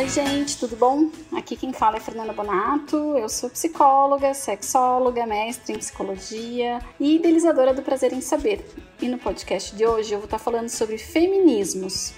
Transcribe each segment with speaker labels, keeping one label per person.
Speaker 1: Oi, gente, tudo bom? Aqui quem fala é Fernanda Bonato. Eu sou psicóloga, sexóloga, mestre em psicologia e idealizadora do Prazer em Saber. E no podcast de hoje eu vou estar falando sobre feminismos.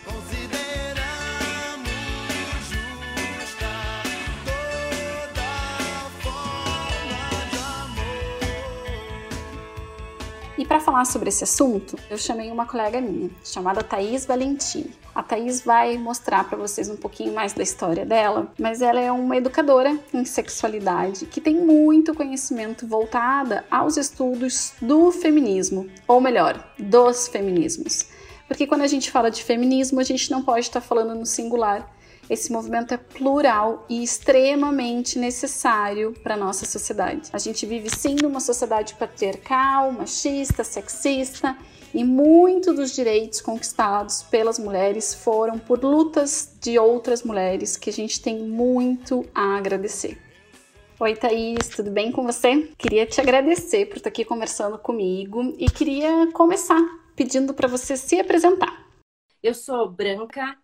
Speaker 1: Para falar sobre esse assunto, eu chamei uma colega minha, chamada Thaís Valentim. A Thaís vai mostrar para vocês um pouquinho mais da história dela, mas ela é uma educadora em sexualidade que tem muito conhecimento voltada aos estudos do feminismo, ou melhor, dos feminismos. Porque quando a gente fala de feminismo, a gente não pode estar falando no singular, esse movimento é plural e extremamente necessário para nossa sociedade. A gente vive sim numa sociedade patriarcal, machista, sexista e muito dos direitos conquistados pelas mulheres foram por lutas de outras mulheres que a gente tem muito a agradecer. Oi, Thaís, tudo bem com você? Queria te agradecer por estar aqui conversando comigo e queria começar pedindo para você se apresentar.
Speaker 2: Eu sou branca,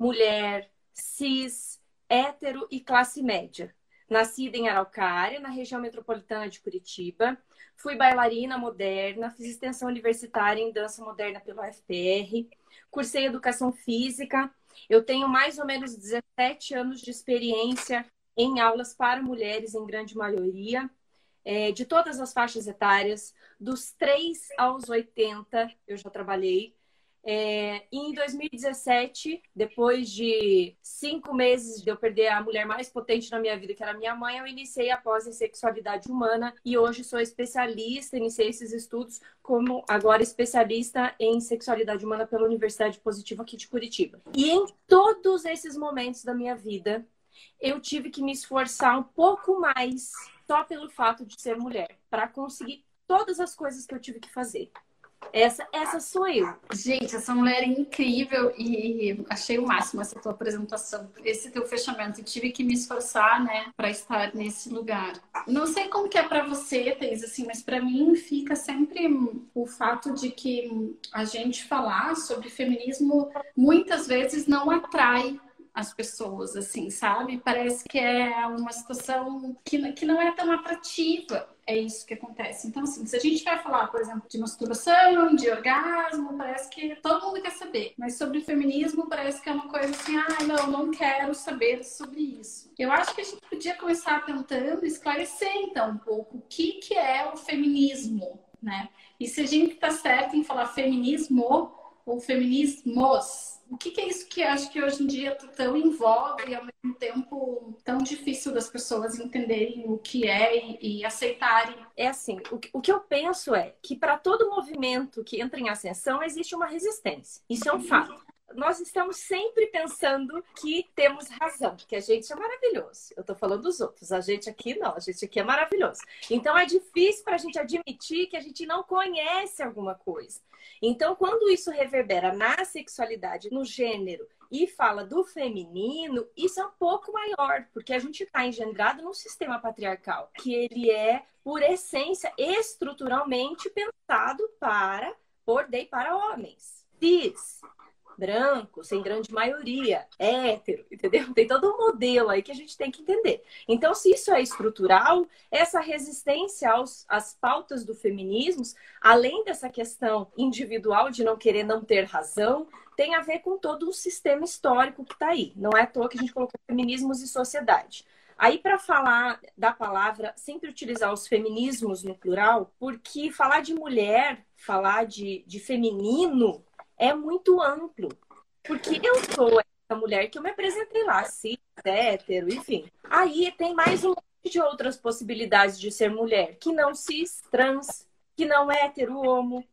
Speaker 2: mulher, cis, hétero e classe média. Nascida em Araucária, na região metropolitana de Curitiba. Fui bailarina moderna, fiz extensão universitária em dança moderna pelo UFPR. Cursei educação física. Eu tenho mais ou menos 17 anos de experiência em aulas para mulheres, em grande maioria, é, de todas as faixas etárias, dos 3 aos 80, eu já trabalhei. É, em 2017, depois de cinco meses de eu perder a mulher mais potente na minha vida, que era minha mãe, eu iniciei a pós em sexualidade humana e hoje sou especialista, iniciei esses estudos como agora especialista em sexualidade humana pela Universidade Positiva aqui de Curitiba. E em todos esses momentos da minha vida, eu tive que me esforçar um pouco mais só pelo fato de ser mulher, para conseguir todas as coisas que eu tive que fazer. Essa, essa sou eu.
Speaker 1: Gente, essa mulher é incrível e achei o máximo essa tua apresentação, esse teu fechamento. E tive que me esforçar, né, para estar nesse lugar. Não sei como que é para você, Thais, assim, mas para mim fica sempre o fato de que a gente falar sobre feminismo muitas vezes não atrai as pessoas, assim, sabe? Parece que é uma situação que, que não é tão atrativa. É isso que acontece. Então, assim, se a gente vai falar, por exemplo, de masturbação, de orgasmo, parece que todo mundo quer saber. Mas sobre feminismo, parece que é uma coisa assim, ah, não, não quero saber sobre isso. Eu acho que a gente podia começar tentando esclarecer, então, um pouco o que, que é o feminismo, né? E se a gente tá certo em falar feminismo ou feminismos, o que, que, é isso que acho que hoje em dia está tão em voga e ao mesmo tempo tão difícil das pessoas entenderem o que é e, e aceitarem?
Speaker 2: É assim, o, o, que eu penso é que para todo movimento que entra em ascensão existe uma resistência. Isso é um fato nós estamos sempre pensando que temos razão, que a gente é maravilhoso. Eu estou falando dos outros, a gente aqui não, a gente aqui é maravilhoso. Então é difícil para a gente admitir que a gente não conhece alguma coisa. Então, quando isso reverbera na sexualidade, no gênero e fala do feminino, isso é um pouco maior, porque a gente está engendrado num sistema patriarcal, que ele é, por essência, estruturalmente pensado para, por e para homens. Cis, branco, sem grande maioria, hétero, entendeu? Tem todo um modelo aí que a gente tem que entender. Então, se isso é estrutural, essa resistência aos, às pautas do feminismo, além dessa questão individual de não querer não ter razão, tem a ver com todo o sistema histórico que está aí. Não é à toa que a gente colocou feminismos e sociedade. Aí, para falar da palavra, sempre utilizar os feminismos no plural, porque falar de mulher, falar de, de feminino, é muito amplo. Porque eu sou essa mulher que eu me apresentei lá, cis, hétero, enfim. Aí tem mais um monte de outras possibilidades de ser mulher, que não cis, trans, que não hétero, homo,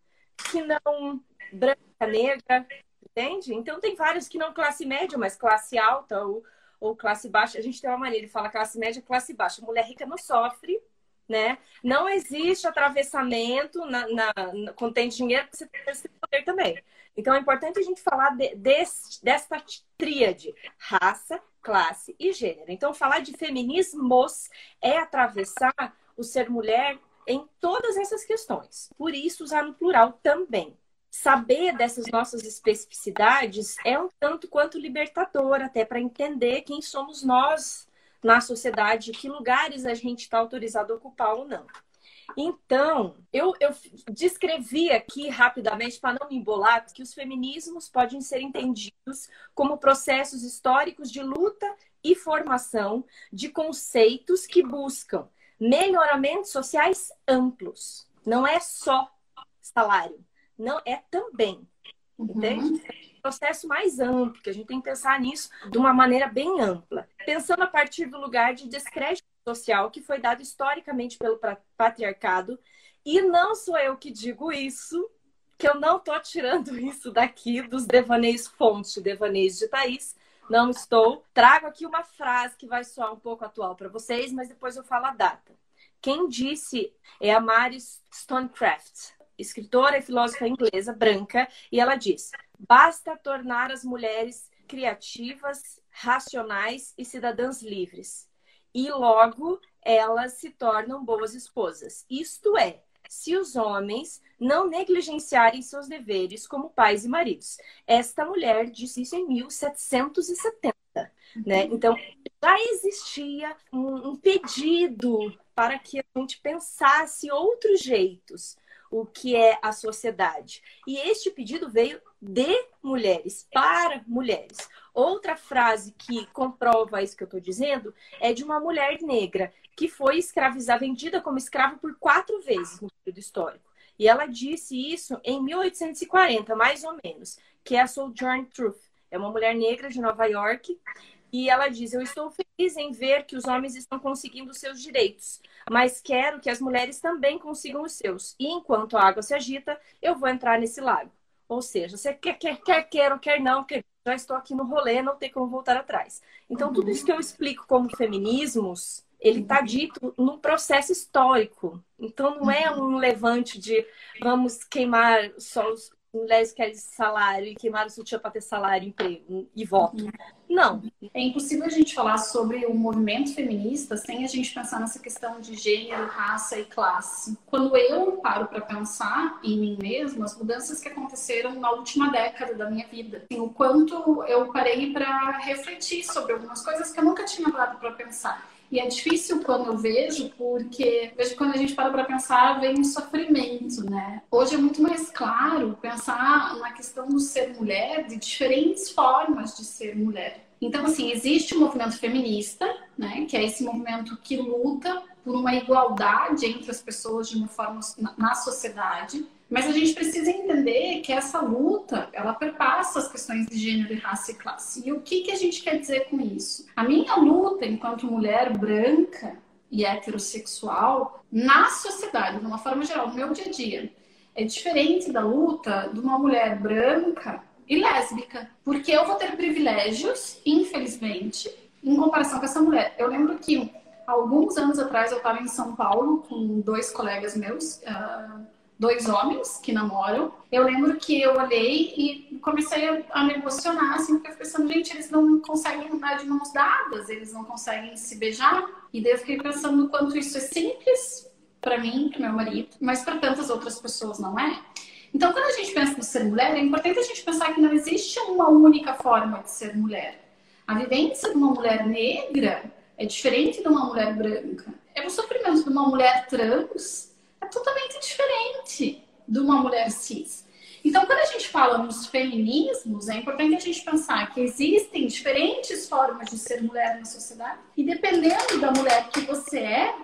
Speaker 2: que não branca, negra, entende? Então tem vários que não classe média, mas classe alta ou, ou classe baixa. A gente tem uma maneira de falar classe média, classe baixa. Mulher rica não sofre, né? Não existe atravessamento na, na, na, quando tem dinheiro, você tem poder também. Então é importante a gente falar de, desse, dessa tríade: raça, classe e gênero. Então, falar de feminismos é atravessar o ser mulher em todas essas questões. Por isso, usar no plural também. saber dessas nossas especificidades é um tanto quanto libertador, até para entender quem somos nós na sociedade, que lugares a gente está autorizado a ocupar ou não. Então, eu, eu descrevi aqui rapidamente, para não me embolar, que os feminismos podem ser entendidos como processos históricos de luta e formação de conceitos que buscam melhoramentos sociais amplos. Não é só salário, não é também. Uhum. Entende? É um processo mais amplo, que a gente tem que pensar nisso de uma maneira bem ampla. Pensando a partir do lugar de descrédito social que foi dado historicamente pelo patriarcado. E não sou eu que digo isso, que eu não estou tirando isso daqui dos devaneios fonte, devaneios de Thaís. Não estou. Trago aqui uma frase que vai soar um pouco atual para vocês, mas depois eu falo a data. Quem disse é a Mary Stonecraft, escritora e filósofa inglesa branca, e ela diz: basta tornar as mulheres criativas, racionais e cidadãs livres e logo elas se tornam boas esposas. Isto é, se os homens não negligenciarem seus deveres como pais e maridos. Esta mulher disse isso em 1770. Né? Então, já existia um, um pedido para que a gente pensasse outros jeitos o que é a sociedade. E este pedido veio de mulheres, para mulheres. Outra frase que comprova isso que eu estou dizendo é de uma mulher negra que foi escravizada, vendida como escrava por quatro vezes no período histórico. E ela disse isso em 1840, mais ou menos, que é a Sojourner Truth. É uma mulher negra de Nova York. E ela diz: Eu estou feliz em ver que os homens estão conseguindo seus direitos, mas quero que as mulheres também consigam os seus. E enquanto a água se agita, eu vou entrar nesse lago. Ou seja, você quer, quer, quer, quer quer não, quer, já estou aqui no rolê, não tem como voltar atrás. Então, tudo isso que eu explico como feminismos, ele está dito num processo histórico. Então, não é um levante de vamos queimar só os, mulheres querem salário e queimar o sutiã para ter salário, emprego e voto. Não.
Speaker 1: É impossível a gente falar sobre o movimento feminista sem a gente pensar nessa questão de gênero, raça e classe. Quando eu paro para pensar em mim mesma, as mudanças que aconteceram na última década da minha vida, assim, o quanto eu parei para refletir sobre algumas coisas que eu nunca tinha parado para pensar. E é difícil quando eu vejo, porque vejo quando a gente para para pensar, vem um sofrimento, né? Hoje é muito mais claro pensar na questão do ser mulher, de diferentes formas de ser mulher. Então, assim, existe o movimento feminista, né? Que é esse movimento que luta por uma igualdade entre as pessoas de uma forma na sociedade. Mas a gente precisa entender que essa luta, ela perpassa as questões de gênero, raça e classe. E o que, que a gente quer dizer com isso? A minha luta enquanto mulher branca e heterossexual na sociedade, de uma forma geral, no meu dia a dia, é diferente da luta de uma mulher branca e lésbica. Porque eu vou ter privilégios, infelizmente, em comparação com essa mulher. Eu lembro que alguns anos atrás eu estava em São Paulo com dois colegas meus. Uh, dois homens que namoram. Eu lembro que eu olhei e comecei a, me emocionar, assim, porque eu fiquei pensando, gente, eles não conseguem andar de mãos dadas, eles não conseguem se beijar. E daí eu fiquei pensando no quanto isso é simples para mim, para meu marido, mas para tantas outras pessoas não é. Então, quando a gente pensa no ser mulher, é importante a gente pensar que não existe uma única forma de ser mulher. A vivência de uma mulher negra é diferente de uma mulher branca. É o sofrimento de uma mulher trans é totalmente diferente de uma mulher cis. Então, quando a gente fala nos feminismos, é importante a gente pensar que existem diferentes formas de ser mulher na sociedade e dependendo da mulher que você é,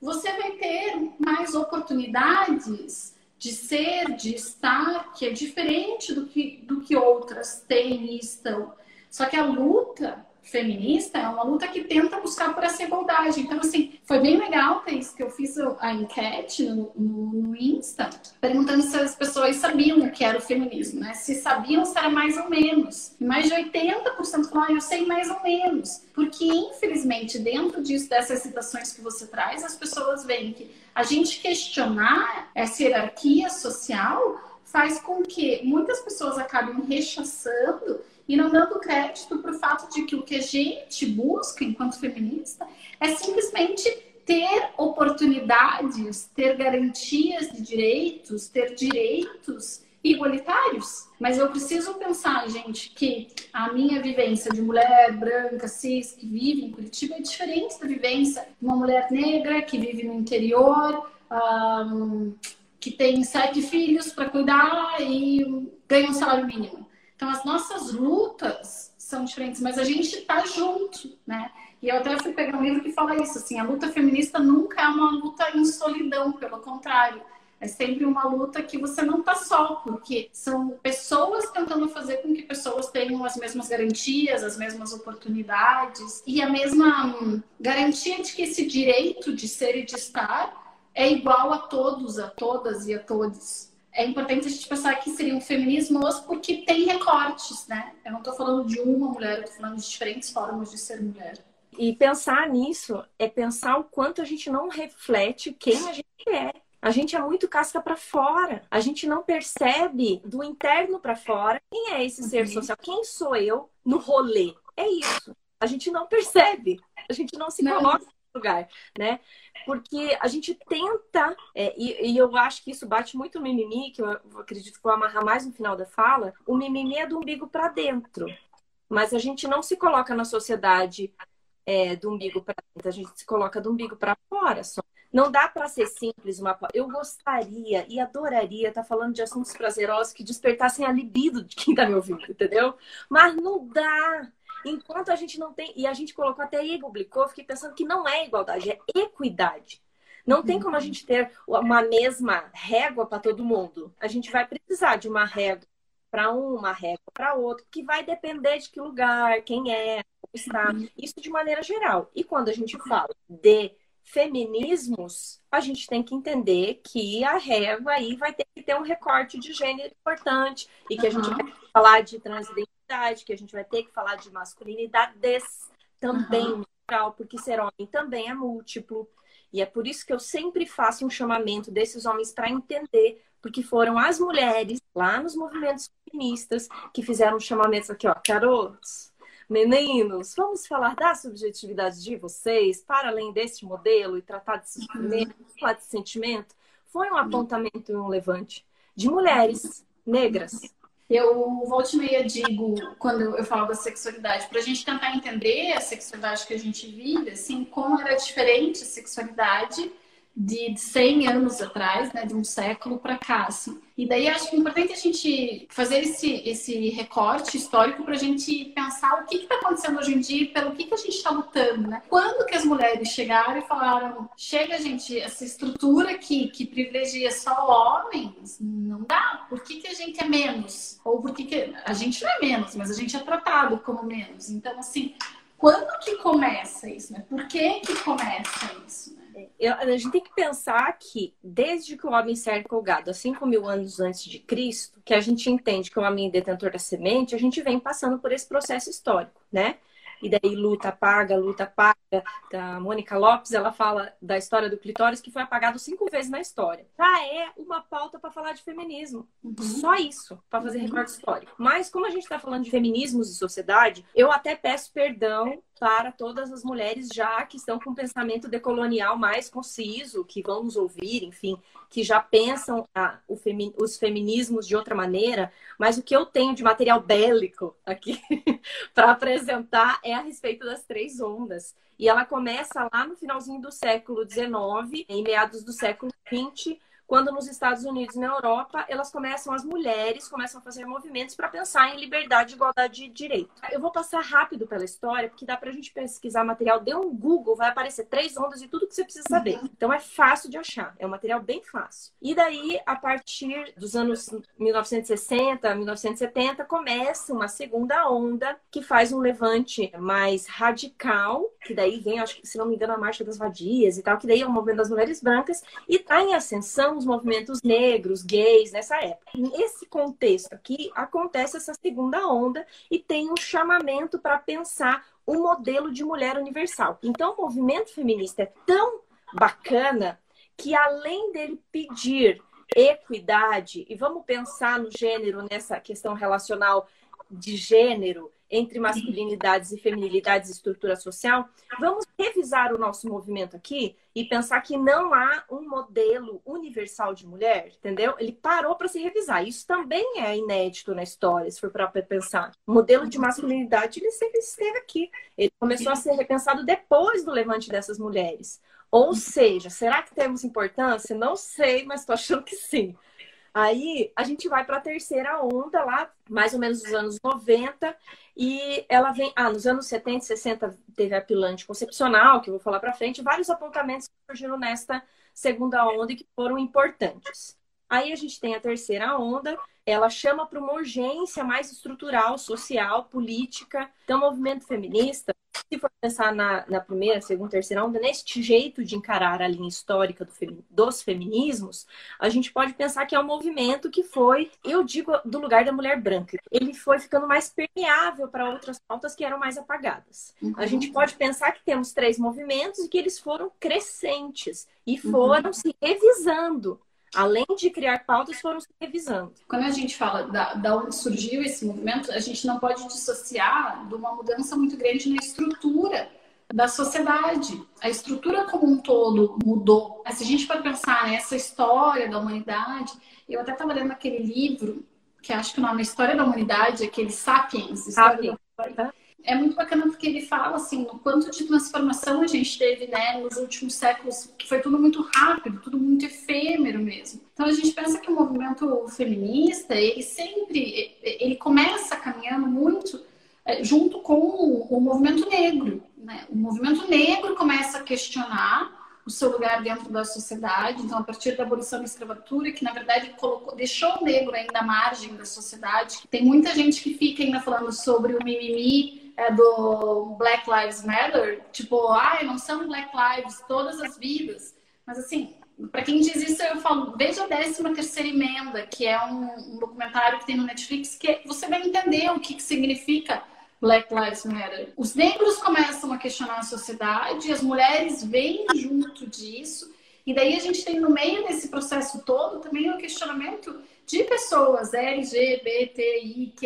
Speaker 1: você vai ter mais oportunidades de ser, de estar, que é diferente do que, do que outras têm e estão. Só que a luta feminista é uma luta que tenta buscar por essa igualdade. Então, assim, foi bem legal, isso que eu fiz a enquete no, no, no, Insta, perguntando se as pessoas sabiam o que era o feminismo, né? Se sabiam, se era mais ou menos. E mais de 80% falaram, ah, eu sei mais ou menos. Porque, infelizmente, dentro disso, dessas citações que você traz, as pessoas veem que a gente questionar essa hierarquia social faz com que muitas pessoas acabem rechaçando e não dando crédito para o fato de que o que a gente busca enquanto feminista é simplesmente ter oportunidades, ter garantias de direitos, ter direitos igualitários. Mas eu preciso pensar, gente, que a minha vivência de mulher branca, cis, que vive em Curitiba é diferente da vivência de uma mulher negra que vive no interior, um, que tem sete filhos para cuidar e ganha um salário mínimo. Então, as nossas lutas são diferentes, mas a gente está junto, né? E eu até fui pegar um livro que fala isso, assim, a luta feminista nunca é uma luta em solidão, pelo contrário. É sempre uma luta que você não está só, porque são pessoas tentando fazer com que pessoas tenham as mesmas garantias, as mesmas oportunidades e a mesma hum, garantia de que esse direito de ser e de estar é igual a todos, a todas e a todos. É importante a gente pensar que seriam feminismos porque tem recortes, né? Eu não estou falando de uma mulher, eu estou falando de diferentes formas de ser mulher.
Speaker 2: E pensar nisso é pensar o quanto a gente não reflete quem a gente é. A gente é muito casca para fora. A gente não percebe do interno para fora quem é esse ser uhum. social. Quem sou eu no rolê? É isso. A gente não percebe. A gente não se não. coloca lugar, né? Porque a gente tenta, é, e, e, eu acho que isso bate muito no mimimi, que eu acredito que vou amarrar mais no final da fala. O mimimi é do umbigo para dentro. Mas a gente não se coloca na sociedade é, do umbigo para dentro, a gente se coloca do umbigo para fora só. Não dá para ser simples uma. Eu gostaria e adoraria estar tá falando de assuntos prazerosos que despertassem a libido de quem está me ouvindo, entendeu? Mas não dá. Enquanto a gente não tem. E a gente colocou até aí, publicou, fiquei pensando que não é igualdade, é equidade. Não tem como a gente ter uma mesma régua para todo mundo. A gente vai precisar de uma régua para um, uma régua para outro, que vai depender de que lugar, quem é, está. Isso de maneira geral. E quando a gente fala de feminismos, a gente tem que entender que a régua aí vai ter que ter um recorte de gênero importante e que a gente vai falar de transidentidade, que a gente vai ter que falar de masculinidades também, uhum. porque ser homem também é múltiplo. E é por isso que eu sempre faço um chamamento desses homens para entender, porque foram as mulheres lá nos movimentos feministas que fizeram chamamentos aqui, ó, carotos, Meninos, vamos falar da subjetividade de vocês, para além deste modelo, e tratar de sofrimento, uhum. falar de sentimento. Foi um apontamento e um levante de mulheres negras.
Speaker 1: Eu volto e meia digo, quando eu falo da sexualidade, para a gente tentar entender a sexualidade que a gente vive, assim, como era diferente a sexualidade de 100 anos atrás, né, de um século para cá, assim. E daí acho que é importante a gente fazer esse, esse recorte histórico para a gente pensar o que está acontecendo hoje em dia, pelo que, que a gente está lutando, né? Quando que as mulheres chegaram e falaram, chega, gente, essa estrutura que, que privilegia só homens, não dá. Por que, que a gente é menos? Ou por que, que a gente não é menos, mas a gente é tratado como menos. Então, assim, quando que começa isso, né? Por que que começa isso, né?
Speaker 2: Eu, a gente tem que pensar que, desde que o homem cerca o gado, há 5 mil anos antes de Cristo, que a gente entende que o homem é detentor da semente, a gente vem passando por esse processo histórico, né? e daí luta paga, luta paga. A Mônica Lopes, ela fala da história do clitóris que foi apagado cinco vezes na história. Já é uma pauta para falar de feminismo. Uhum. Só isso, para fazer uhum. recorte histórico. Mas como a gente está falando de feminismos e sociedade, eu até peço perdão para todas as mulheres já que estão com um pensamento decolonial mais conciso, que vão nos ouvir, enfim, que já pensam ah, femi os feminismos de outra maneira, mas o que eu tenho de material bélico aqui para apresentar é a respeito das três ondas. E ela começa lá no finalzinho do século XIX, em meados do século XX, quando nos Estados Unidos e na Europa, elas começam, as mulheres começam a fazer movimentos para pensar em liberdade, igualdade de direito. Eu vou passar rápido pela história, porque dá para a gente pesquisar material. Dê um Google, vai aparecer três ondas e tudo que você precisa saber. Então é fácil de achar, é um material bem fácil. E daí, a partir dos anos 1960, 1970, começa uma segunda onda que faz um levante mais radical, que daí vem, acho que se não me engano, a Marcha das Vadias e tal, que daí é o movimento das mulheres brancas, e está em ascensão os movimentos negros, gays, nessa época. Nesse contexto aqui, acontece essa segunda onda e tem um chamamento para pensar o um modelo de mulher universal. Então, o movimento feminista é tão bacana que, além dele pedir equidade, e vamos pensar no gênero nessa questão relacional de gênero, entre masculinidades e feminilidades e estrutura social, vamos revisar o nosso movimento aqui e pensar que não há um modelo universal de mulher, entendeu? Ele parou para se revisar. Isso também é inédito na história, se for para pensar. O modelo de masculinidade ele sempre esteve aqui. Ele começou a ser repensado depois do levante dessas mulheres. Ou seja, será que temos importância? Não sei, mas estou achando que sim. Aí a gente vai para a terceira onda lá, mais ou menos nos anos 90, e ela vem. Ah, nos anos 70 e 60 teve a pílula anticoncepcional, que eu vou falar para frente, vários apontamentos surgiram nesta segunda onda e que foram importantes. Aí a gente tem a terceira onda, ela chama para uma urgência mais estrutural, social, política. Então, o movimento feminista, se for pensar na, na primeira, segunda, terceira onda, neste jeito de encarar a linha histórica do, dos feminismos, a gente pode pensar que é um movimento que foi, eu digo, do lugar da mulher branca. Ele foi ficando mais permeável para outras pautas que eram mais apagadas. Uhum. A gente pode pensar que temos três movimentos e que eles foram crescentes e foram uhum. se revisando além de criar pautas, foram se revisando.
Speaker 1: Quando a gente fala da, da onde surgiu esse movimento, a gente não pode dissociar de uma mudança muito grande na estrutura da sociedade. A estrutura como um todo mudou. Se a gente for pensar nessa história da humanidade, eu até estava lendo aquele livro, que acho que o nome é História da Humanidade, aquele Sapiens, Sapiens. da é muito bacana porque ele fala assim no quanto de transformação a gente teve né, nos últimos séculos, que foi tudo muito rápido, tudo muito efêmero mesmo. Então a gente pensa que o movimento feminista, ele sempre, ele começa caminhando muito é, junto com o, movimento negro. Né? O movimento negro começa a questionar o seu lugar dentro da sociedade. Então, a partir da abolição da escravatura, que na verdade colocou, deixou o negro ainda à margem da sociedade. Tem muita gente que fica ainda falando sobre o mimimi é do Black Lives Matter, tipo, ai, não são Black Lives todas as vidas. Mas assim, para quem diz isso, eu falo, veja a 13 terceira emenda, que é um, um, documentário que tem no Netflix, que você vai entender o que, que significa Black Lives Matter. Os negros começam a questionar a sociedade, as mulheres vêm junto disso, e daí a gente tem no meio desse processo todo também o questionamento de pessoas LGBTIQA+,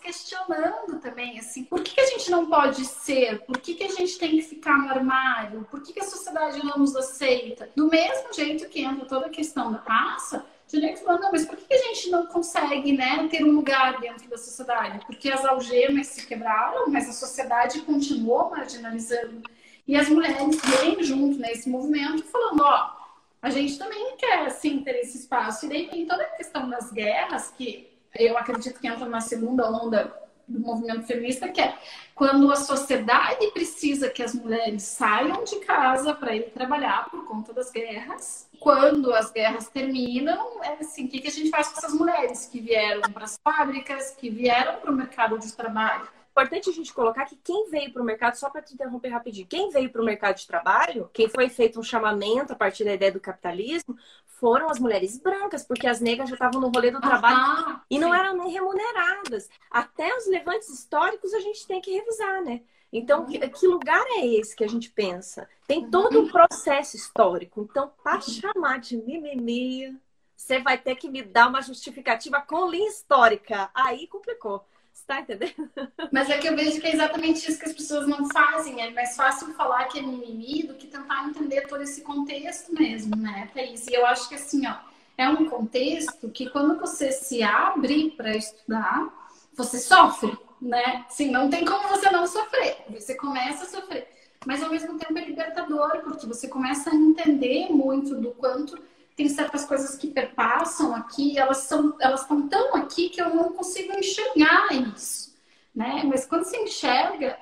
Speaker 1: questionando também, assim, por que, que, a gente não pode ser? Por que, que a gente tem que ficar no armário? Por que, que a sociedade não nos aceita? Do mesmo jeito que entra toda a questão da raça, direito falando, não, mas por que, que a gente não consegue, né, ter um lugar dentro da sociedade? Porque as algemas se quebraram, mas a sociedade continuou marginalizando. E as mulheres vêm junto nesse movimento falando, ó, a gente também quer, sim, ter esse espaço. E daí tem toda a questão das guerras, que eu acredito que entra na segunda onda do movimento feminista, que é quando a sociedade precisa que as mulheres saiam de casa para ir trabalhar por conta das guerras. Quando as guerras terminam, é assim, o que a gente faz com essas mulheres que vieram para as fábricas, que vieram para o mercado de trabalho?
Speaker 2: Importante a gente colocar que quem veio para o mercado, só para te interromper rapidinho, quem veio para o mercado de trabalho, quem foi feito um chamamento a partir da ideia do capitalismo, foram as mulheres brancas, porque as negras já estavam no rolê do trabalho ah, e não eram nem remuneradas. Até os levantes históricos a gente tem que revisar, né? Então, que, que, lugar é esse que a gente pensa? Tem todo um processo histórico. Então, para chamar de mimimi, você vai ter que me dar uma justificativa com linha histórica. Aí complicou. Tá entendendo?
Speaker 1: Mas é que eu vejo que é exatamente isso que as pessoas não fazem. É mais fácil falar que é mimimi do que tentar entender todo esse contexto mesmo, né, Thaís? E eu acho que assim, ó, é um contexto que quando você se abre para estudar, você sofre, né? Sim, não tem como você não sofrer. Você começa a sofrer. Mas ao mesmo tempo é libertador, porque você começa a entender muito do quanto tem certas coisas que perpassam aqui, elas são, elas estão tão aqui que eu não consigo enxergar isso, né? Mas quando se enxerga,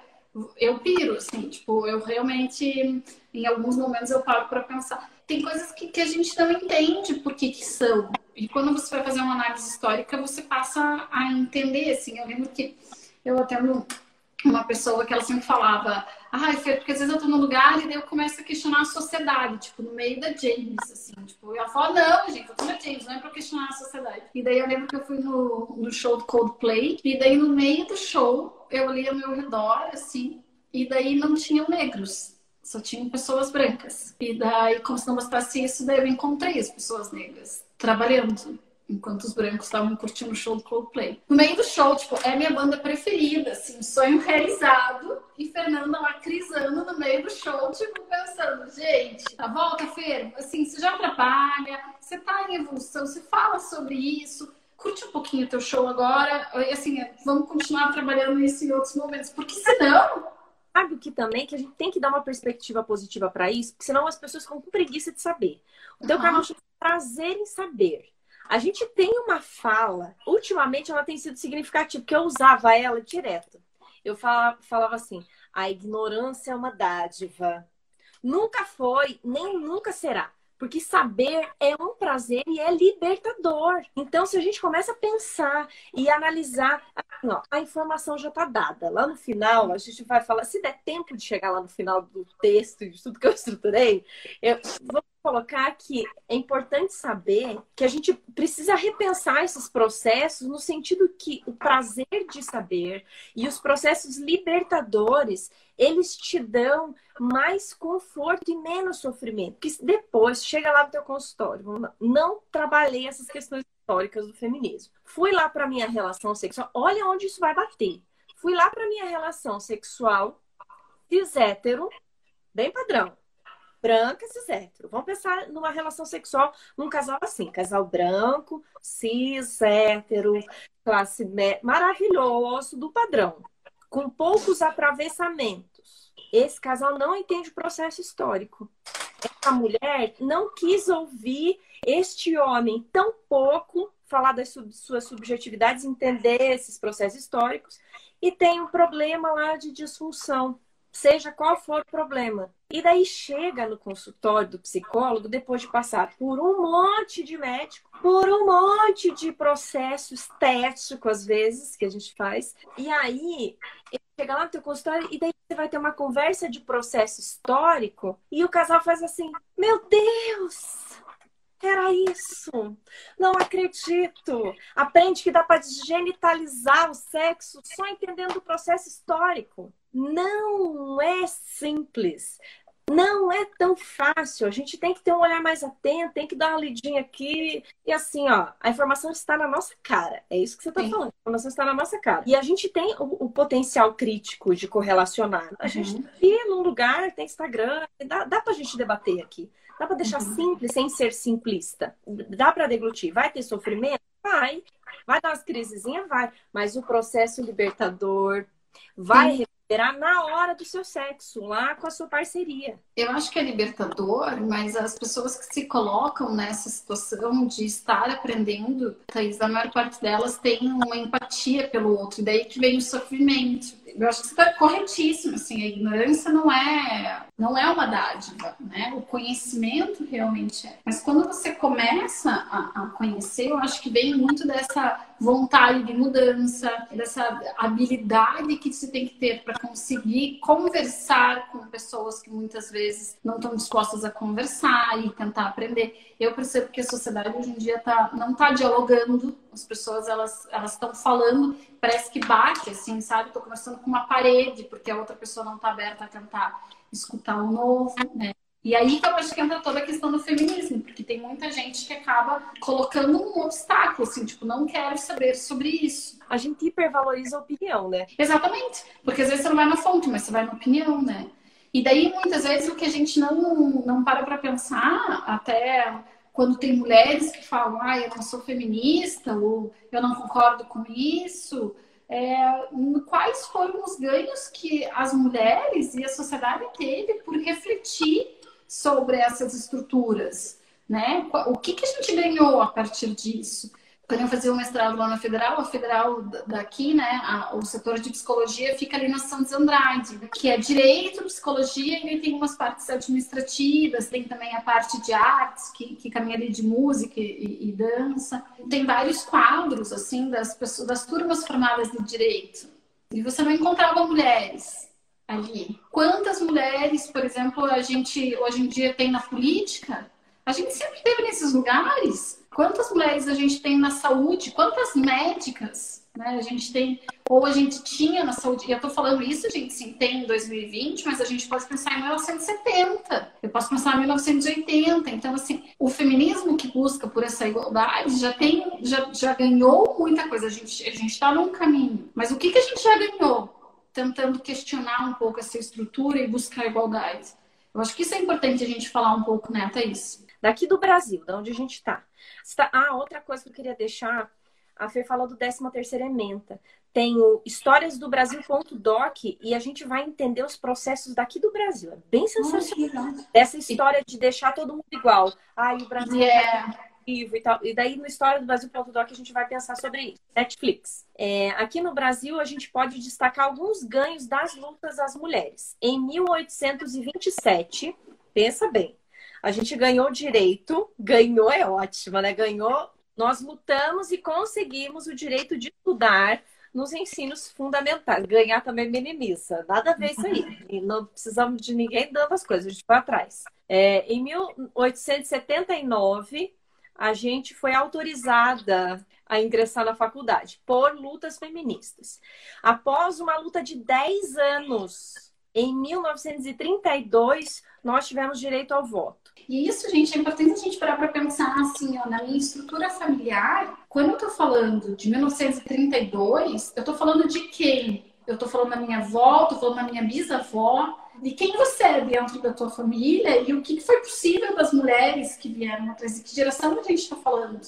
Speaker 1: eu piro, assim, tipo, eu realmente, em alguns momentos eu paro para pensar. Tem coisas que, que a gente não entende por que, que são. E quando você vai fazer uma análise histórica, você passa a entender, assim. Eu lembro que eu até no, uma pessoa que ela sempre falava, ai, Fer, porque às vezes eu tô num lugar e daí eu começo a questionar a sociedade, tipo, no meio da James, assim, tipo, ela fala, não, gente, eu tô James, não é pra questionar a sociedade. E daí eu lembro que eu fui no, no show do Coldplay, e daí no meio do show, eu olhei ao meu redor, assim, e daí não tinham negros, só tinham pessoas brancas. E daí, como se não bastasse isso, daí eu encontrei as pessoas negras trabalhando enquanto os brancos estavam curtindo o show do Coldplay. No meio do show, tipo, é minha banda preferida, assim, sonho realizado. E Fernanda lá crisando no meio do show, tipo, pensando, gente, tá volta, Fer, assim, você já trabalha, você tá em evolução, você fala sobre isso, curte um pouquinho o teu show agora, e assim, vamos continuar trabalhando isso em outros momentos, porque senão
Speaker 2: sabe o que também que a gente tem que dar uma perspectiva positiva para isso, porque senão as pessoas ficam com preguiça de saber. O teu uhum. canal chama prazer em saber. A gente tem uma fala, ultimamente ela tem sido significativa, porque eu usava ela direto. Eu falava, falava assim: a ignorância é uma dádiva. Nunca foi, nem nunca será. Porque saber é um prazer e é libertador. Então, se a gente começa a pensar e analisar, assim, ó, a informação já está dada. Lá no final, a gente vai falar, se der tempo de chegar lá no final do texto e de tudo que eu estruturei, eu vou colocar que é importante saber que a gente precisa repensar esses processos no sentido que o prazer de saber e os processos libertadores, eles te dão mais conforto e menos sofrimento. Que depois chega lá no teu consultório, não trabalhei essas questões históricas do feminismo. Fui lá para minha relação sexual, olha onde isso vai bater. Fui lá para minha relação sexual cis hétero, bem padrão branca, cis hétero. Vamos pensar numa relação sexual num casal assim, casal branco, cis, hétero, classe média, maravilhoso, do padrão, com poucos atravessamentos. Esse casal não entende o processo histórico. Essa mulher não quis ouvir este homem tão pouco falar das suas subjetividades, entender esses processos históricos, e tem um problema lá de disfunção seja qual for o problema. E daí chega no consultório do psicólogo depois de passar por um monte de médico, por um monte de processo estético, às vezes, que a gente faz. E aí, chega lá no teu consultório e daí você vai ter uma conversa de processo histórico e o casal faz assim: Meu Deus! Era isso! Não acredito! Aprende que dá para genitalizar o sexo só entendendo o processo histórico não é simples. Não é tão fácil. A gente tem que ter um olhar mais atento, tem que dar uma lidinha aqui. E assim, ó, a informação está na nossa cara. É isso que você está falando. A informação está na nossa cara. E a gente tem o, o potencial crítico de correlacionar. A gente uhum. ir num lugar, tem Instagram, dá, dá pra gente debater aqui. Dá para deixar uhum. simples sem ser simplista. Dá para deglutir. Vai ter sofrimento? Vai. Vai dar umas crisezinhas? Vai. Mas o processo libertador vai Sim será na hora do seu sexo, lá com a sua parceria.
Speaker 1: Eu acho que é libertador, mas as pessoas que se colocam nessa situação de estar aprendendo, Thaís, a maior parte delas tem uma empatia pelo outro, e daí que vem o sofrimento. Eu acho que está corretíssimo, assim, a ignorância não é, não é uma dádiva, né? O conhecimento realmente é. Mas quando você começa a, a conhecer, eu acho que vem muito dessa vontade de mudança, dessa habilidade que você tem que ter para conseguir conversar com pessoas que muitas vezes não estão dispostas a conversar e tentar aprender. Eu percebo que a sociedade hoje em dia tá, não está dialogando, as pessoas elas estão falando, parece que bate assim, sabe? Estou conversando com uma parede porque a outra pessoa não está aberta a tentar escutar o novo, né? E aí que eu acho que entra toda a questão do feminismo, porque tem muita gente que acaba colocando um obstáculo, assim, tipo, não quero saber sobre isso.
Speaker 2: A gente hipervaloriza a opinião, né?
Speaker 1: Exatamente. Porque às vezes você não vai na fonte, mas você vai na opinião, né? E daí, muitas vezes, o que a gente não, não para para pensar, até quando tem mulheres que falam, ah, eu não sou feminista, ou eu não concordo com isso, é, quais foram os ganhos que as mulheres e a sociedade teve por refletir sobre essas estruturas, né? O que, que a gente ganhou a partir disso? Quando eu fazia o mestrado lá na Federal, a Federal daqui, né, a, o setor de psicologia fica ali na Santos Andrade, que é direito, psicologia, e tem umas partes administrativas, tem também a parte de artes, que, que caminha ali de música e, e dança. Tem vários quadros, assim, das pessoas, das turmas formadas de direito. E você não encontrava mulheres ali. Quantas mulheres, por exemplo, a gente hoje em dia tem na política? A gente sempre teve nesses lugares, Quantas mulheres a gente tem na saúde? Quantas médicas né? A gente tem, ou a gente tinha na saúde, eu tô falando isso, gente, sim, tem em 2020, mas a gente pode pensar em 1970, eu posso pensar em 1980. Então, assim, o feminismo que busca por essa igualdade já tem, já, já ganhou muita coisa. A gente, a gente tá num caminho. Mas o que, que a gente já ganhou? Tentando questionar um pouco essa estrutura e buscar igualdade. Eu acho que isso é importante a gente falar um pouco, né, Thaís?
Speaker 2: Daqui do Brasil, da onde a gente está. Ah, outra coisa que eu queria deixar a Fê falou do 13 terceira ementa. Tem o Histórias do Brasil.doc e a gente vai entender os processos daqui do Brasil. É bem sensacional. Essa história de deixar todo mundo igual. Ai, o Brasil yeah. E tal. E daí no História do Brasil.doc a gente vai pensar sobre isso. Netflix. É, aqui no Brasil a gente pode destacar alguns ganhos das lutas das mulheres. Em 1827, pensa bem, a gente ganhou direito, ganhou é ótimo, né? Ganhou nós lutamos e conseguimos o direito de estudar nos ensinos fundamentais. Ganhar também minimiza. Nada a ver isso aí. E não precisamos de ninguém dando as coisas, a gente vai atrás. É, em 1879, a gente foi autorizada a ingressar na faculdade por lutas feministas. Após uma luta de 10 anos, em 1932, nós tivemos direito ao voto.
Speaker 1: E isso, gente, é importante a gente parar para pensar assim, ó, na minha estrutura familiar. Quando eu estou falando de 1932, eu estou falando de quem? Eu estou falando da minha avó, estou falando da minha bisavó, de quem você é dentro da tua família e o que foi possível das mulheres que vieram atrás. Que geração a gente está falando?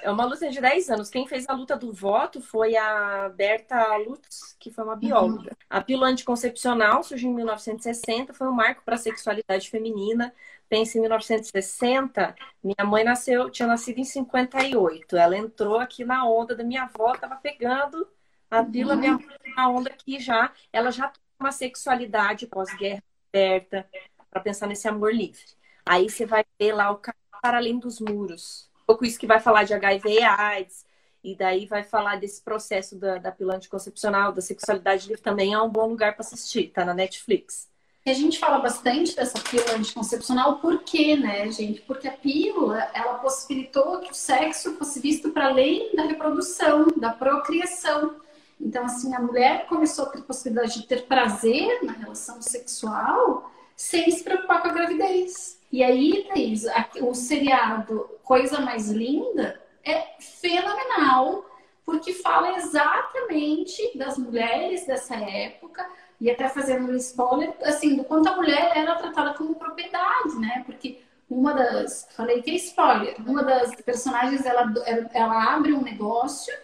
Speaker 2: É uma luta de 10 anos. Quem fez a luta do voto foi a Berta Lutz, que foi uma bióloga. Uhum. A pílula anticoncepcional surgiu em 1960, foi um marco para a sexualidade feminina. Pensa em 1960, minha mãe nasceu, tinha nascido em 58. Ela entrou aqui na onda da minha avó, estava pegando a pílula, uhum. minha na onda aqui já. Ela já uma sexualidade pós-guerra aberta para pensar nesse amor livre. Aí você vai ver lá o cara para além dos muros pouco isso que vai falar de HIV e AIDS, e daí vai falar desse processo da, da pílula anticoncepcional, da sexualidade livre também, é um bom lugar para assistir, tá na Netflix.
Speaker 1: E a gente fala bastante dessa pílula anticoncepcional, por quê, né, gente? Porque a pílula, ela possibilitou que o sexo fosse visto para além da reprodução, da procriação. Então, assim, a mulher começou a ter possibilidade de ter prazer na relação sexual sem se preocupar com a gravidez. E aí, Thaís, o seriado Coisa Mais Linda é fenomenal, porque fala exatamente das mulheres dessa época, e até fazendo um spoiler, assim, do quanto a mulher era tratada como propriedade, né? Porque uma das, falei que é spoiler, uma das personagens, ela, ela abre um negócio,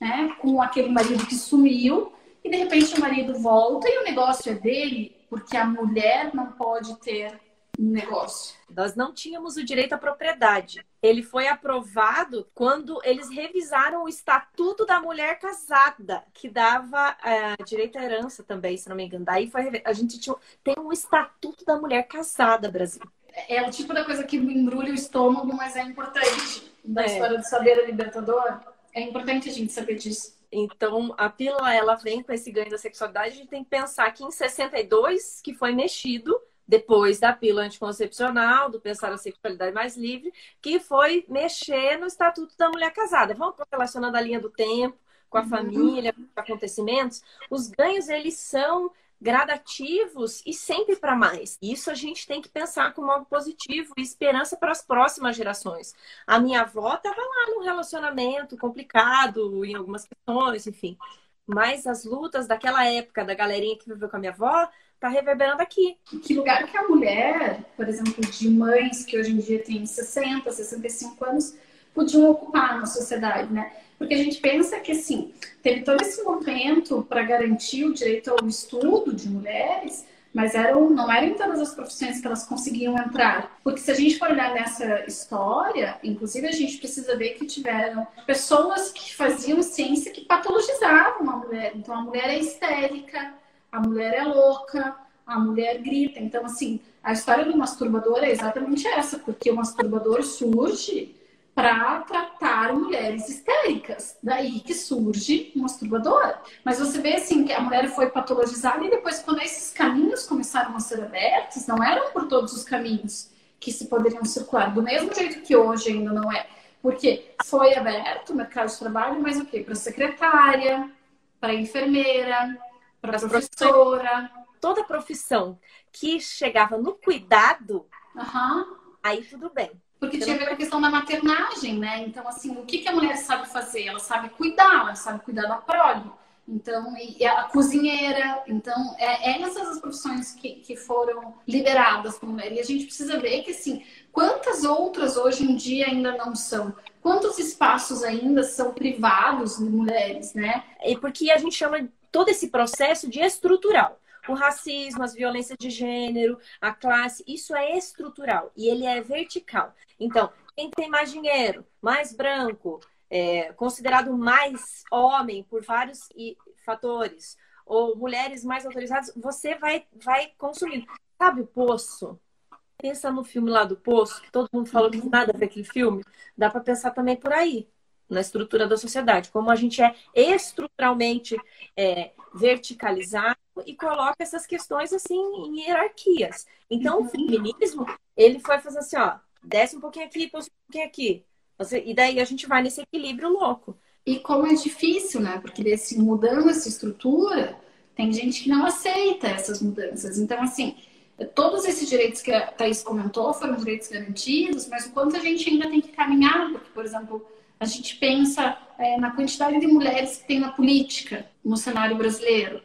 Speaker 1: né, com aquele marido que sumiu, e de repente o marido volta e o negócio é dele, porque a mulher não pode ter negócio.
Speaker 2: Nós não tínhamos o direito à propriedade. Ele foi aprovado quando eles revisaram o Estatuto da Mulher Casada, que dava é, direito à herança também, se não me engano. Daí foi, a gente tinha, tem um Estatuto da Mulher Casada, Brasil.
Speaker 1: É o tipo da coisa que embrulha o estômago, mas é importante. Da é. história do saber libertador, é importante a gente saber disso.
Speaker 2: Então, a pílula, ela vem com esse ganho da sexualidade. A gente tem que pensar que em 62, que foi mexido, depois da pílula anticoncepcional, do pensar a sexualidade mais livre, que foi mexer no Estatuto da Mulher Casada. Vamos relacionando a linha do tempo com a uhum. família, com os acontecimentos. Os ganhos, eles são gradativos e sempre para mais. Isso a gente tem que pensar como algo positivo e esperança para as próximas gerações. A minha avó estava lá num relacionamento complicado em algumas questões, enfim. Mas as lutas daquela época, da galerinha que viveu com a minha avó, tá reverberando aqui.
Speaker 1: Que lugar que a mulher, por exemplo, de mães que hoje em dia têm 60, 65 anos, podiam ocupar na sociedade, né? Porque a gente pensa que, assim, teve todo esse movimento para garantir o direito ao estudo de mulheres, mas eram, não eram em todas as profissões que elas conseguiam entrar. Porque se a gente for olhar nessa história, inclusive a gente precisa ver que tiveram pessoas que faziam ciência que patologizavam a mulher. Então a mulher é histérica, a mulher é louca, a mulher grita. Então, assim, a história do masturbador é exatamente essa, porque o masturbador surge para tratar mulheres histéricas. Daí que surge o masturbador. Mas você vê assim que a mulher foi patologizada e depois, quando esses caminhos começaram a ser abertos, não eram por todos os caminhos que se poderiam circular. Do mesmo jeito que hoje ainda não é. Porque foi aberto o mercado de trabalho, mas o quê? Para secretária, para enfermeira, para professora.
Speaker 2: Toda profissão que chegava no cuidado,
Speaker 1: uhum.
Speaker 2: aí tudo bem.
Speaker 1: Porque tinha a ver com a questão da maternagem, né? Então, assim, o que, que a mulher sabe fazer? Ela sabe cuidar, ela sabe cuidar da prole. Então, e a cozinheira. Então, é, é essas as profissões que, que foram liberadas para mulher. E a gente precisa ver que, assim, quantas outras hoje em dia ainda não são? Quantos espaços ainda são privados de mulheres, né?
Speaker 2: E porque a gente chama todo esse processo de estrutural o racismo, as violências de gênero, a classe, isso é estrutural e ele é vertical. Então, quem tem mais dinheiro, mais branco, é, considerado mais homem por vários fatores, ou mulheres mais autorizadas, você vai, vai consumindo. Sabe o Poço? Pensa no filme lá do Poço, que todo mundo falou que nada a ver aquele filme. Dá para pensar também por aí, na estrutura da sociedade, como a gente é estruturalmente é, verticalizado e coloca essas questões assim em hierarquias. Então, o uhum. feminismo, ele foi fazer assim, ó, desce um pouquinho aqui, desce um pouquinho aqui. E daí a gente vai nesse equilíbrio louco.
Speaker 1: E como é difícil, né? Porque desse, mudando essa estrutura, tem gente que não aceita essas mudanças. Então, assim, todos esses direitos que a Thaís comentou foram direitos garantidos, mas o quanto a gente ainda tem que caminhar, porque, por exemplo, a gente pensa é, na quantidade de mulheres que tem na política no cenário brasileiro,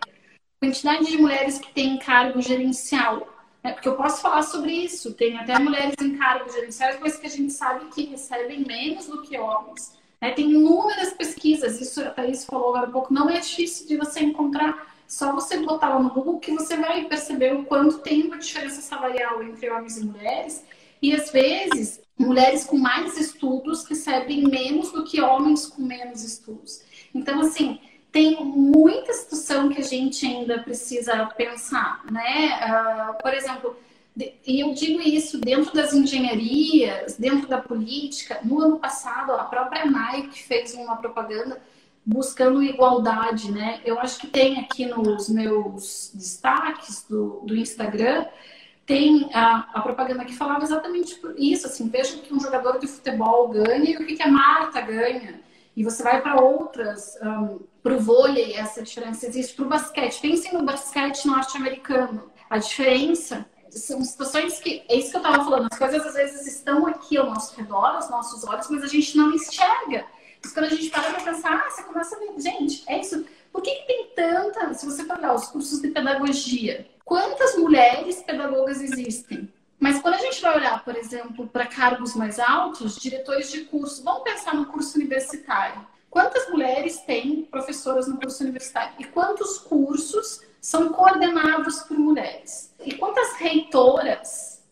Speaker 1: quantidade de mulheres que têm cargo gerencial. É, porque eu posso falar sobre isso. Tem até mulheres em cargos gerenciais, mas que a gente sabe que recebem menos do que homens. É, tem inúmeras pesquisas, isso a Thaís falou agora há pouco, não é difícil de você encontrar. Só você botar lá no Google que você vai perceber o quanto tem uma diferença salarial entre homens e mulheres. E às vezes, mulheres com mais estudos recebem menos do que homens com menos estudos. Então, assim, tem muita situação que a gente ainda precisa pensar, né? Uh, por exemplo, e eu digo isso dentro das engenharias, dentro da política. No ano passado, a própria Nike fez uma propaganda buscando igualdade, né? Eu acho que tem aqui nos meus destaques do, do Instagram, tem a, a, propaganda que falava exatamente isso, assim, veja que um jogador de futebol ganha e o que, que a Marta ganha. E você vai para outras, um, para o vôlei, essa diferença existe, para o basquete. Pensem no basquete norte-americano. A diferença são situações que, é isso que eu estava falando, as coisas às vezes estão aqui ao nosso redor, aos nossos olhos, mas a gente não enxerga. Mas quando a gente para para pensar, ah, você começa a ver, gente, é isso. Por que, que tem tanta, se você olhar os cursos de pedagogia, quantas mulheres pedagogas existem? Mas quando a gente vai olhar, por exemplo, para cargos mais altos, diretores de curso, vamos pensar no curso universitário. Quantas mulheres têm professoras no curso universitário? E quantos cursos são coordenados por mulheres? E quantas reitoras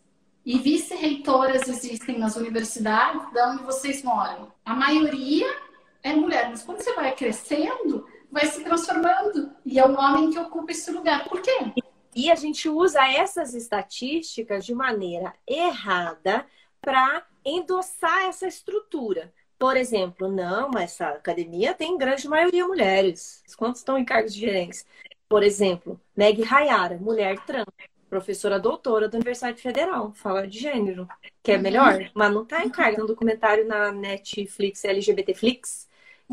Speaker 1: e vice-reitoras existem nas universidades da onde vocês moram? A maioria é mulher, mas quando você vai crescendo, vai se transformando e é o homem que ocupa esse lugar. Por quê?
Speaker 2: E a gente usa essas estatísticas de maneira errada para endossar essa estrutura. Por exemplo, não, essa academia tem grande maioria mulheres. Quantos estão em cargos de gerência? Por exemplo, Meg Hayara, mulher trans, professora doutora da Universidade Federal, fala de gênero, que é uhum. melhor, mas não está em cargo. Um documentário na Netflix, LGBTflix,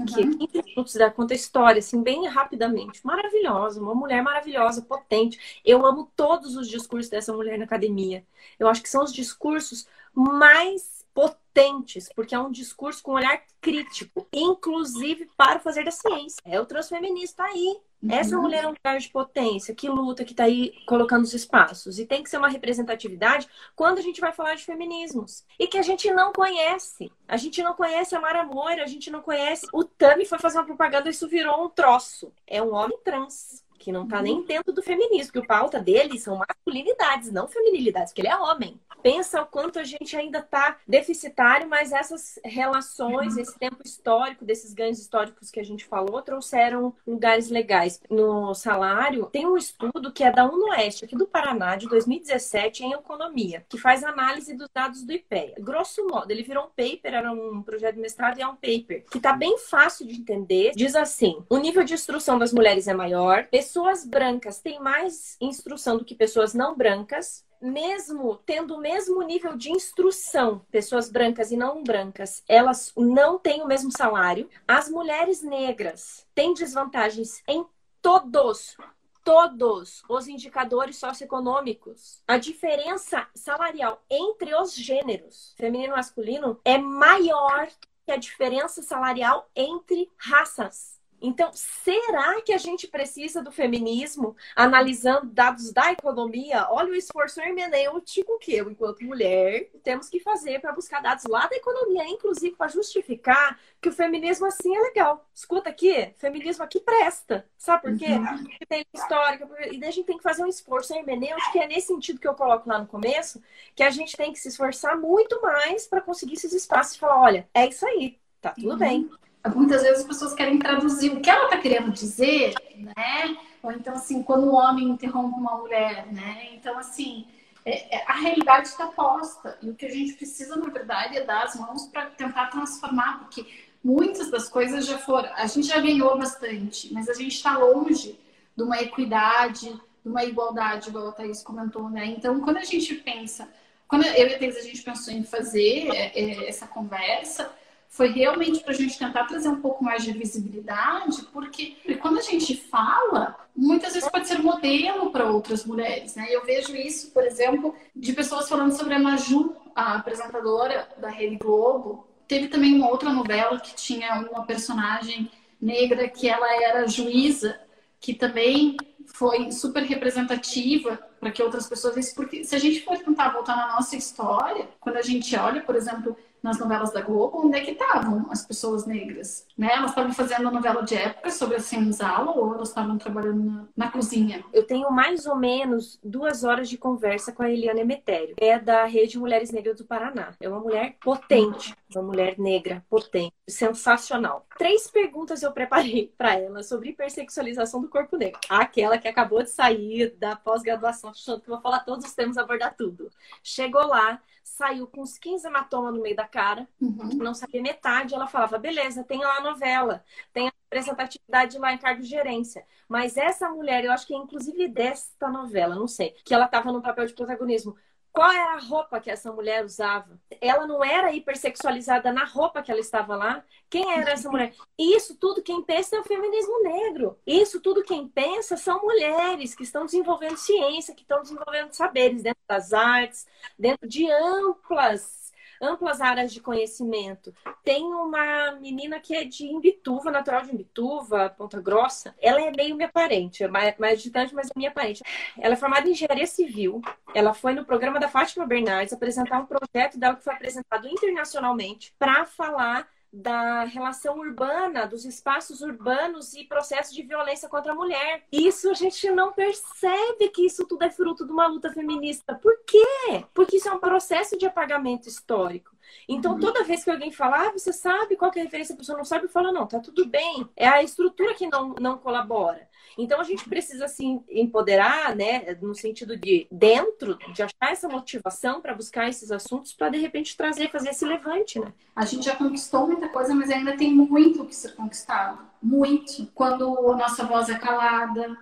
Speaker 2: que uhum. 15 minutos dá conta história, assim, bem rapidamente. Maravilhosa, uma mulher maravilhosa, potente. Eu amo todos os discursos dessa mulher na academia. Eu acho que são os discursos mais potentes, porque é um discurso com olhar crítico, inclusive para fazer da ciência. É o transfeminista aí. Uhum. Essa mulher é um lugar de potência, que luta, que está aí colocando os espaços. E tem que ser uma representatividade quando a gente vai falar de feminismos. E que a gente não conhece. A gente não conhece a Mara Moira, a gente não conhece. O Tami foi fazer uma propaganda e isso virou um troço. É um homem trans que não está nem dentro do feminismo, que o pauta dele são masculinidades, não feminilidades, porque ele é homem. Pensa o quanto a gente ainda está deficitário, mas essas relações, esse tempo histórico, desses ganhos históricos que a gente falou, trouxeram lugares legais. No salário, tem um estudo que é da UNOeste, aqui do Paraná, de 2017, em economia, que faz análise dos dados do IPEA. Grosso modo, ele virou um paper, era um projeto de mestrado e é um paper, que está bem fácil de entender. Diz assim: o nível de instrução das mulheres é maior, pessoas brancas têm mais instrução do que pessoas não brancas. mesmo tendo o mesmo nível de instrução, pessoas brancas e não brancas, elas não têm o mesmo salário. As mulheres negras têm desvantagens em todos todos os indicadores socioeconômicos. A diferença salarial entre os gêneros, feminino e masculino, é maior que a diferença salarial entre raças. Então, será que a gente precisa do feminismo analisando dados da economia? Olha o esforço hermenêutico que eu, enquanto mulher, temos que fazer para buscar dados lá da economia, inclusive para justificar que o feminismo assim é legal. Escuta aqui, feminismo aqui presta. Sabe por quê? Uhum. Porque tem histórica, e daí a gente tem que fazer um esforço hermenêutico, que é nesse sentido que eu coloco lá no começo, que a gente tem que se esforçar muito mais para conseguir esses espaços e falar, olha, é isso aí, tá tudo uhum. bem
Speaker 1: muitas vezes as pessoas querem traduzir o que ela está querendo dizer, né? Ou então, assim, quando um homem interrompe uma mulher, né? Então, assim, é, é, a realidade está posta. E o que a gente precisa, na verdade, é dar as mãos para tentar transformar, porque muitas das coisas já foram. A gente já ganhou bastante, mas a gente está longe de uma equidade, de uma igualdade, igual a Thaís comentou, né? Então, quando a gente pensa. Quando eu e a Thaís a gente pensou em fazer é, é essa conversa, foi realmente para a gente tentar trazer um pouco mais de visibilidade, porque quando a gente fala, muitas vezes pode ser modelo para outras mulheres, né? Eu vejo isso, por exemplo, de pessoas falando sobre a Maju, a apresentadora da Rede Globo. Teve também uma outra novela que tinha uma personagem negra que ela era juíza, que também foi super representativa para que outras pessoas porque se a gente for tentar voltar na nossa história, quando a gente olha, por exemplo, nas novelas da Globo, onde é que estavam as pessoas negras? Né? Elas estavam fazendo a novela de época sobre a senzala ou elas estavam trabalhando na, na, cozinha?
Speaker 2: Eu tenho mais ou menos duas horas de conversa com a Eliana Emetério. É da Rede Mulheres Negras do Paraná. É uma mulher potente, uma mulher negra potente, sensacional. Três perguntas eu preparei para ela sobre hipersexualização do corpo negro. Aquela que acabou de sair da pós-graduação, achando que vou falar todos os temas, abordar tudo. Chegou lá, saiu com uns 15 hematomas no meio da cara, uhum. não sabia metade. Ela falava: beleza, tem lá a novela, tem a representatividade lá em cargo de gerência. Mas essa mulher, eu acho que é inclusive desta novela, não sei, que ela estava no papel de protagonismo. Qual era a roupa que essa mulher usava? Ela não era hipersexualizada na roupa que ela estava lá. Quem era essa mulher? Isso tudo quem pensa é o feminismo negro. Isso tudo quem pensa são mulheres que estão desenvolvendo ciência, que estão desenvolvendo saberes dentro das artes, dentro de amplas amplas áreas de conhecimento. Tem uma menina que é de Imbituva, natural de Imbituva, Ponta Grossa. Ela é meio minha parente, é mais, distante, mas é minha parente. Ela é formada em engenharia civil. Ela foi no programa da Fátima Bernardes apresentar um projeto dela que foi apresentado internacionalmente para falar da relação urbana, dos espaços urbanos e processos de violência contra a mulher. Isso a gente não percebe que isso tudo é fruto de uma luta feminista. Por quê? Porque isso é um processo de apagamento histórico. Então, uhum. toda vez que alguém fala, ah, você sabe qual é a referência, a pessoa não sabe, fala, não, tá tudo bem. É a estrutura que não, não colabora. Então a gente precisa assim empoderar, né, no sentido de dentro de achar essa motivação para buscar esses assuntos para de repente trazer, fazer esse levante, né?
Speaker 1: A gente já conquistou muita coisa, mas ainda tem muito que ser conquistado, muito. Quando a nossa voz é calada,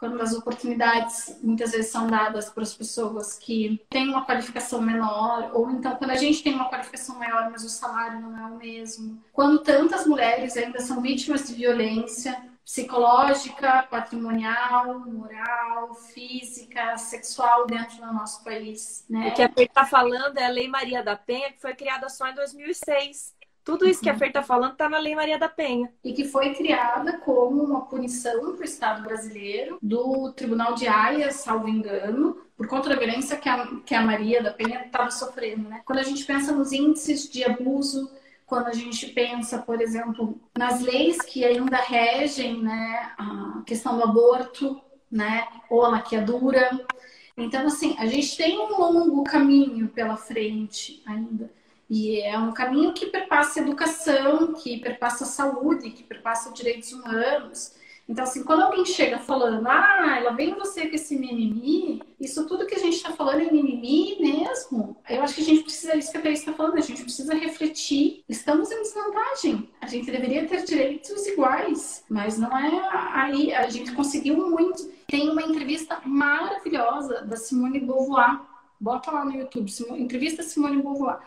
Speaker 1: quando as oportunidades muitas vezes são dadas para as pessoas que têm uma qualificação menor, ou então quando a gente tem uma qualificação maior, mas o salário não é o mesmo. Quando tantas mulheres ainda são vítimas de violência, psicológica, patrimonial, moral, física, sexual dentro do nosso país. Né?
Speaker 2: O que a Fer está falando é a Lei Maria da Penha, que foi criada só em 2006. Tudo isso que a Fer está falando está na Lei Maria da Penha.
Speaker 1: E que foi criada como uma punição para o Estado brasileiro do Tribunal de Haia, salvo engano, por conta da violência que a, que a Maria da Penha estava sofrendo. Né? Quando a gente pensa nos índices de abuso quando a gente pensa, por exemplo, nas leis que ainda regem né, a questão do aborto, né, ou a laqueadura. Então, assim, a gente tem um longo caminho pela frente ainda. E é um caminho que perpassa educação, que perpassa saúde, que perpassa direitos humanos. Então, assim, quando alguém chega falando, ah, ela vem você com esse mimimi, isso tudo que a gente está falando é mimimi mesmo. Eu acho que a gente precisa, isso que a está falando, a gente precisa refletir. Estamos em desvantagem. A gente deveria ter direitos iguais, mas não é aí. A gente conseguiu muito. Tem uma entrevista maravilhosa da Simone Beauvoir bota lá no YouTube, entrevista Simone Beauvoir.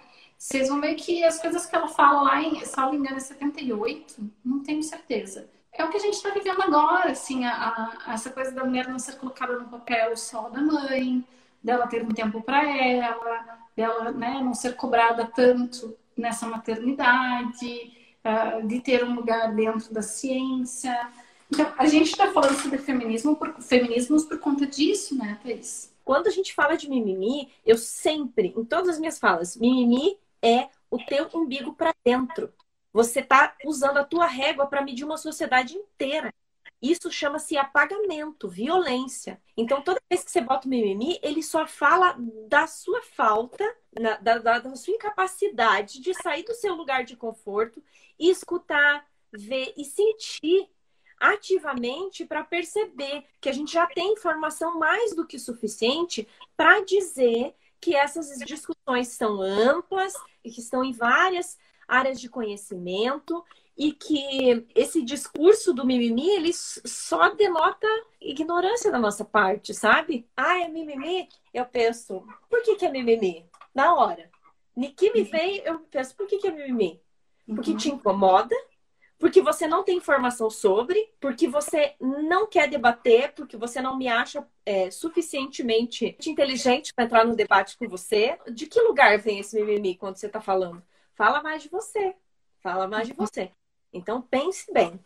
Speaker 1: Vocês vão ver que as coisas que ela fala lá em, salvo engano, é 78, não tenho certeza. É o que a gente está vivendo agora, assim, a, a, essa coisa da mulher não ser colocada no papel só da mãe, dela ter um tempo para ela, dela né, não ser cobrada tanto nessa maternidade, uh, de ter um lugar dentro da ciência. Então, a gente está falando sobre feminismo por, feminismos por conta disso, né, Thaís?
Speaker 2: Quando a gente fala de mimimi, eu sempre, em todas as minhas falas, mimimi é o teu umbigo para dentro. Você está usando a tua régua para medir uma sociedade inteira. Isso chama-se apagamento, violência. Então, toda vez que você bota o mimimi, ele só fala da sua falta, da, da, da sua incapacidade de sair do seu lugar de conforto e escutar, ver e sentir ativamente para perceber que a gente já tem informação mais do que suficiente para dizer que essas discussões são amplas que estão em várias áreas de conhecimento e que esse discurso do mimimi, ele só denota ignorância da nossa parte, sabe? Ah, é mimimi? Eu penso, por que, que é mimimi? Na hora. Que me vem, eu penso, por que, que é mimimi? Porque uhum. te incomoda, porque você não tem informação sobre, porque você não quer debater, porque você não me acha é, suficientemente inteligente para entrar no debate com você. De que lugar vem esse mimimi quando você está falando? Fala mais de você. Fala mais de você. Então pense bem.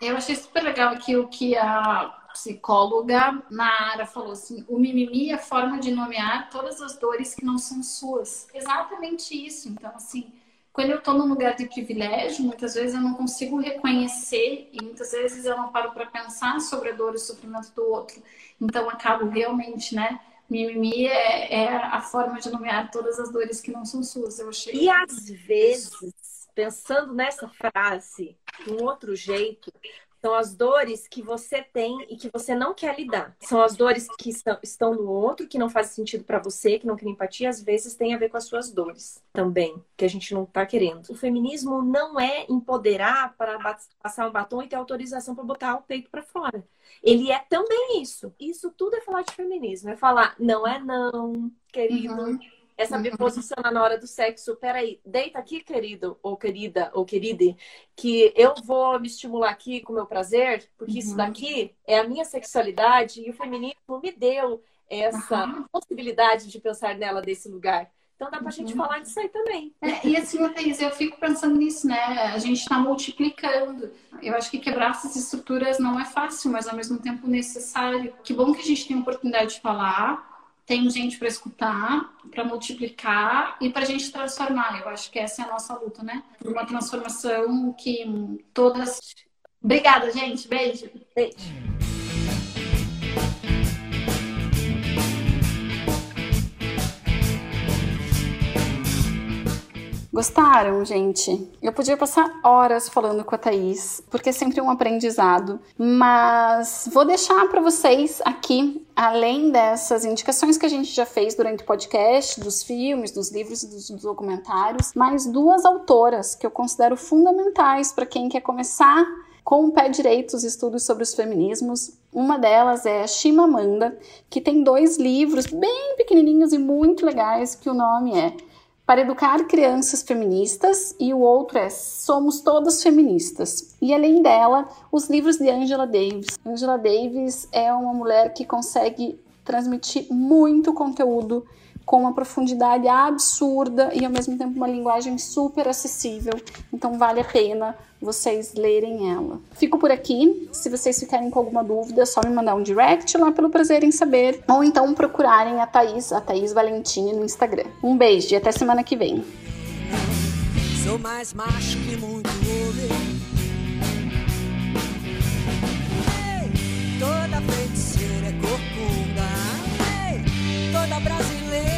Speaker 1: Eu achei super legal aqui o que a psicóloga Nara falou assim: o mimimi é a forma de nomear todas as dores que não são suas. Exatamente isso. Então, assim, quando eu estou num lugar de privilégio, muitas vezes eu não consigo reconhecer e muitas vezes eu não paro para pensar sobre a dor e o sofrimento do outro. Então, acabo realmente, né? Mimimi é, é a forma de nomear todas as dores que não são suas. Eu achei.
Speaker 2: E às vezes pensando nessa frase de um outro jeito, são as dores que você tem e que você não quer lidar. São as dores que estão no outro, que não fazem sentido para você, que não cria empatia, às vezes tem a ver com as suas dores também, que a gente não tá querendo. O feminismo não é empoderar para passar um batom e ter autorização para botar o peito para fora. Ele é também isso. Isso tudo é falar de feminismo, é falar não é não, querido. Uhum é saber uhum. posicionar na hora do sexo. Peraí, deita aqui, querido, ou querida, ou querida, que eu vou me estimular aqui com o meu prazer, porque uhum. isso daqui é a minha sexualidade e o feminismo me deu essa uhum. possibilidade de pensar nela desse lugar. Então dá pra uhum. gente falar disso aí também.
Speaker 1: É, e assim, Thaís, eu fico pensando nisso, né? A gente está multiplicando. Eu acho que quebrar essas estruturas não é fácil, mas ao mesmo tempo necessário. Que bom que a gente tem a oportunidade de falar tem gente para escutar, para multiplicar e para a gente transformar. Eu acho que essa é a nossa luta, né? Uma transformação que todas. Obrigada, gente. Beijo. Beijo. Gostaram, gente? Eu podia passar horas falando com a Thaís, porque é sempre um aprendizado, mas vou deixar para vocês aqui, além dessas indicações que a gente já fez durante o podcast, dos filmes, dos livros e dos documentários, mais duas autoras que eu considero fundamentais para quem quer começar com o pé direito os estudos sobre os feminismos. Uma delas é Chimamanda, que tem dois livros bem pequenininhos e muito legais, que o nome é para educar crianças feministas e o outro é Somos Todas Feministas. E além dela, os livros de Angela Davis. Angela Davis é uma mulher que consegue transmitir muito conteúdo com uma profundidade absurda e ao mesmo tempo uma linguagem super acessível. Então vale a pena vocês lerem ela. Fico por aqui. Se vocês ficarem com alguma dúvida, é só me mandar um direct lá pelo prazer em saber. Ou então procurarem a Thaís, a Thaís Valentini no Instagram. Um beijo e até semana que vem. Sou mais macho que muito homem. toda feiticeira é corcunda. toda brasileira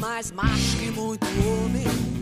Speaker 1: Mais macho que muito homem.